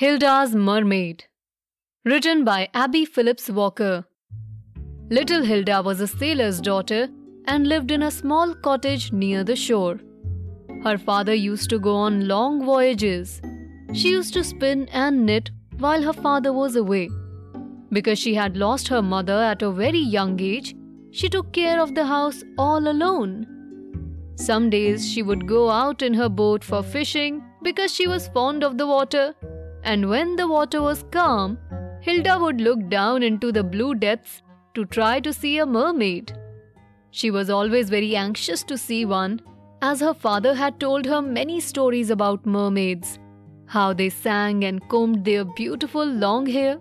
Hilda's Mermaid. Written by Abbie Phillips Walker. Little Hilda was a sailor's daughter and lived in a small cottage near the shore. Her father used to go on long voyages. She used to spin and knit while her father was away. Because she had lost her mother at a very young age, she took care of the house all alone. Some days she would go out in her boat for fishing because she was fond of the water, and when the water was calm, Hilda would look down into the blue depths to try to see a mermaid. She was always very anxious to see one, as her father had told her many stories about mermaids how they sang and combed their beautiful long hair.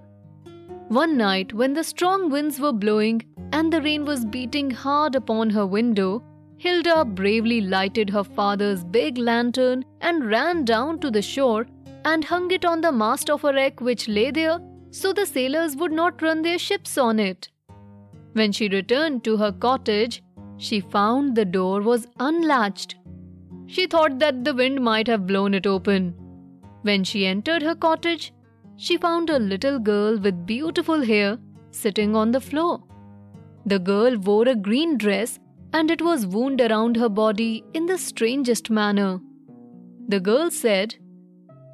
One night, when the strong winds were blowing and the rain was beating hard upon her window, Hilda bravely lighted her father's big lantern and ran down to the shore and hung it on the mast of a wreck which lay there so the sailors would not run their ships on it. When she returned to her cottage, she found the door was unlatched. She thought that the wind might have blown it open. When she entered her cottage, she found a little girl with beautiful hair sitting on the floor. The girl wore a green dress and it was wound around her body in the strangest manner. The girl said,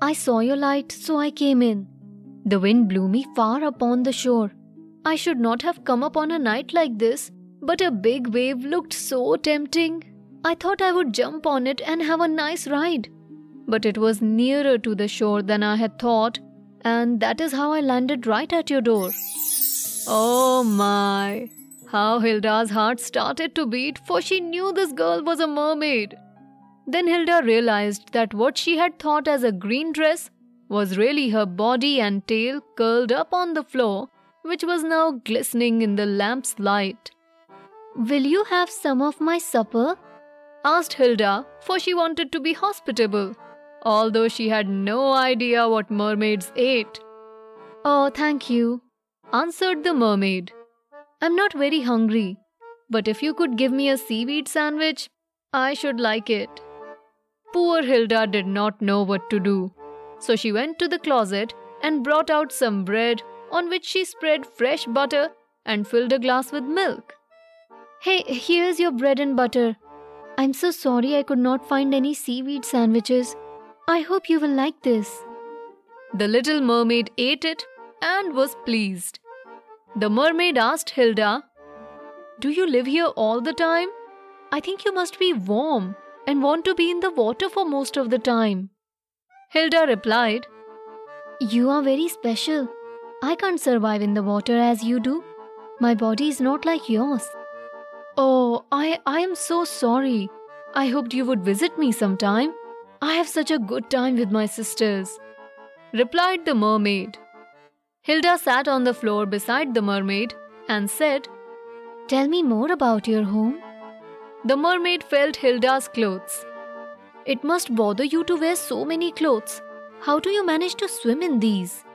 I saw your light, so I came in. The wind blew me far upon the shore. I should not have come upon a night like this, but a big wave looked so tempting. I thought I would jump on it and have a nice ride. But it was nearer to the shore than I had thought, and that is how I landed right at your door. Oh my! How Hilda's heart started to beat, for she knew this girl was a mermaid. Then Hilda realized that what she had thought as a green dress was really her body and tail curled up on the floor, which was now glistening in the lamp's light. Will you have some of my supper? asked Hilda, for she wanted to be hospitable, although she had no idea what mermaids ate. Oh, thank you, answered the mermaid. I'm not very hungry, but if you could give me a seaweed sandwich, I should like it. Poor Hilda did not know what to do, so she went to the closet and brought out some bread on which she spread fresh butter and filled a glass with milk. Hey, here's your bread and butter. I'm so sorry I could not find any seaweed sandwiches. I hope you will like this. The little mermaid ate it and was pleased. The mermaid asked Hilda, Do you live here all the time? I think you must be warm and want to be in the water for most of the time. Hilda replied, You are very special. I can't survive in the water as you do. My body is not like yours. Oh, I, I am so sorry. I hoped you would visit me sometime. I have such a good time with my sisters. Replied the mermaid. Hilda sat on the floor beside the mermaid and said, Tell me more about your home. The mermaid felt Hilda's clothes. It must bother you to wear so many clothes. How do you manage to swim in these?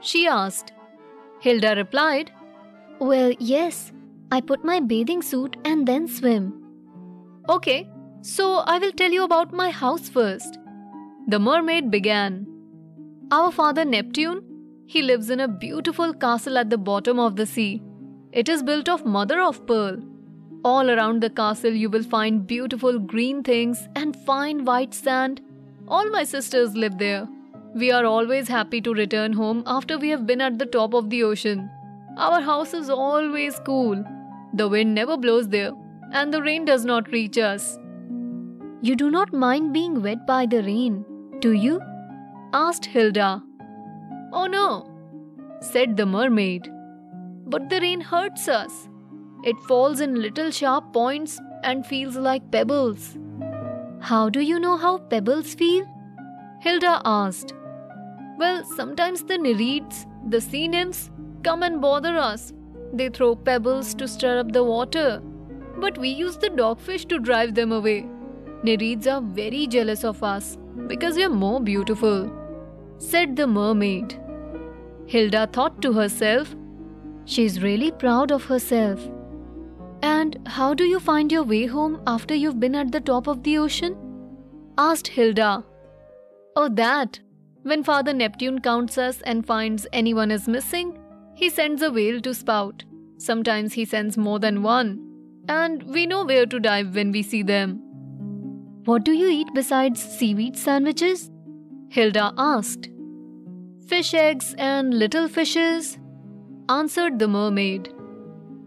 She asked. Hilda replied, Well, yes. I put my bathing suit and then swim. Okay, so I will tell you about my house first. The mermaid began. Our father Neptune, he lives in a beautiful castle at the bottom of the sea. It is built of mother of pearl. All around the castle, you will find beautiful green things and fine white sand. All my sisters live there. We are always happy to return home after we have been at the top of the ocean. Our house is always cool. The wind never blows there, and the rain does not reach us. You do not mind being wet by the rain, do you? asked Hilda. Oh no, said the mermaid. But the rain hurts us. It falls in little sharp points and feels like pebbles. How do you know how pebbles feel? Hilda asked. Well, sometimes the Nereids, the sea nymphs, come and bother us. They throw pebbles to stir up the water. But we use the dogfish to drive them away. Nereids are very jealous of us because we are more beautiful, said the mermaid. Hilda thought to herself, she is really proud of herself. And how do you find your way home after you've been at the top of the ocean? asked Hilda. Oh, that. When Father Neptune counts us and finds anyone is missing, he sends a whale to spout. Sometimes he sends more than one. And we know where to dive when we see them. What do you eat besides seaweed sandwiches? Hilda asked. Fish eggs and little fishes, answered the mermaid.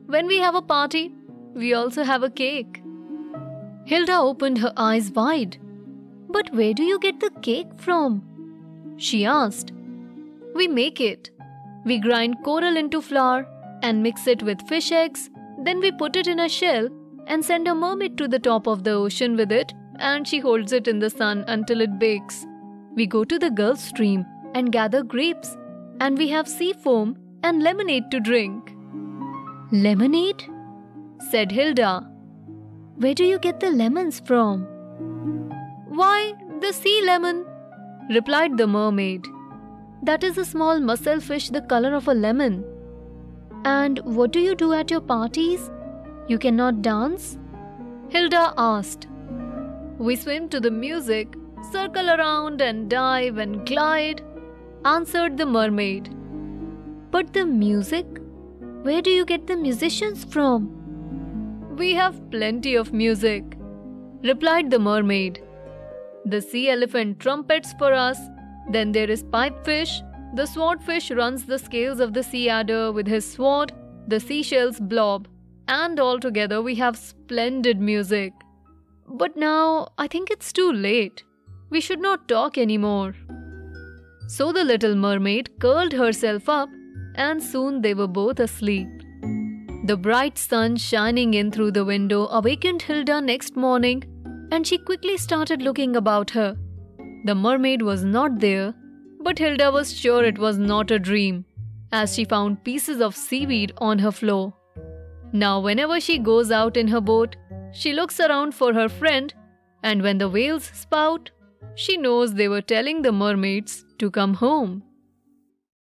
When we have a party, we also have a cake. Hilda opened her eyes wide. But where do you get the cake from? She asked. We make it. We grind coral into flour and mix it with fish eggs. Then we put it in a shell and send a mermaid to the top of the ocean with it, and she holds it in the sun until it bakes. We go to the Gulf Stream and gather grapes, and we have sea foam and lemonade to drink. Lemonade? Said Hilda. Where do you get the lemons from? Why, the sea lemon, replied the mermaid. That is a small mussel fish the color of a lemon. And what do you do at your parties? You cannot dance? Hilda asked. We swim to the music, circle around and dive and glide, answered the mermaid. But the music? Where do you get the musicians from? We have plenty of music, replied the mermaid. The sea elephant trumpets for us, then there is pipefish. The swordfish runs the scales of the sea adder with his sword, the seashells blob, and altogether we have splendid music. But now I think it's too late. We should not talk anymore. So the little mermaid curled herself up, and soon they were both asleep. The bright sun shining in through the window awakened Hilda next morning, and she quickly started looking about her. The mermaid was not there, but Hilda was sure it was not a dream, as she found pieces of seaweed on her floor. Now, whenever she goes out in her boat, she looks around for her friend, and when the whales spout, she knows they were telling the mermaids to come home.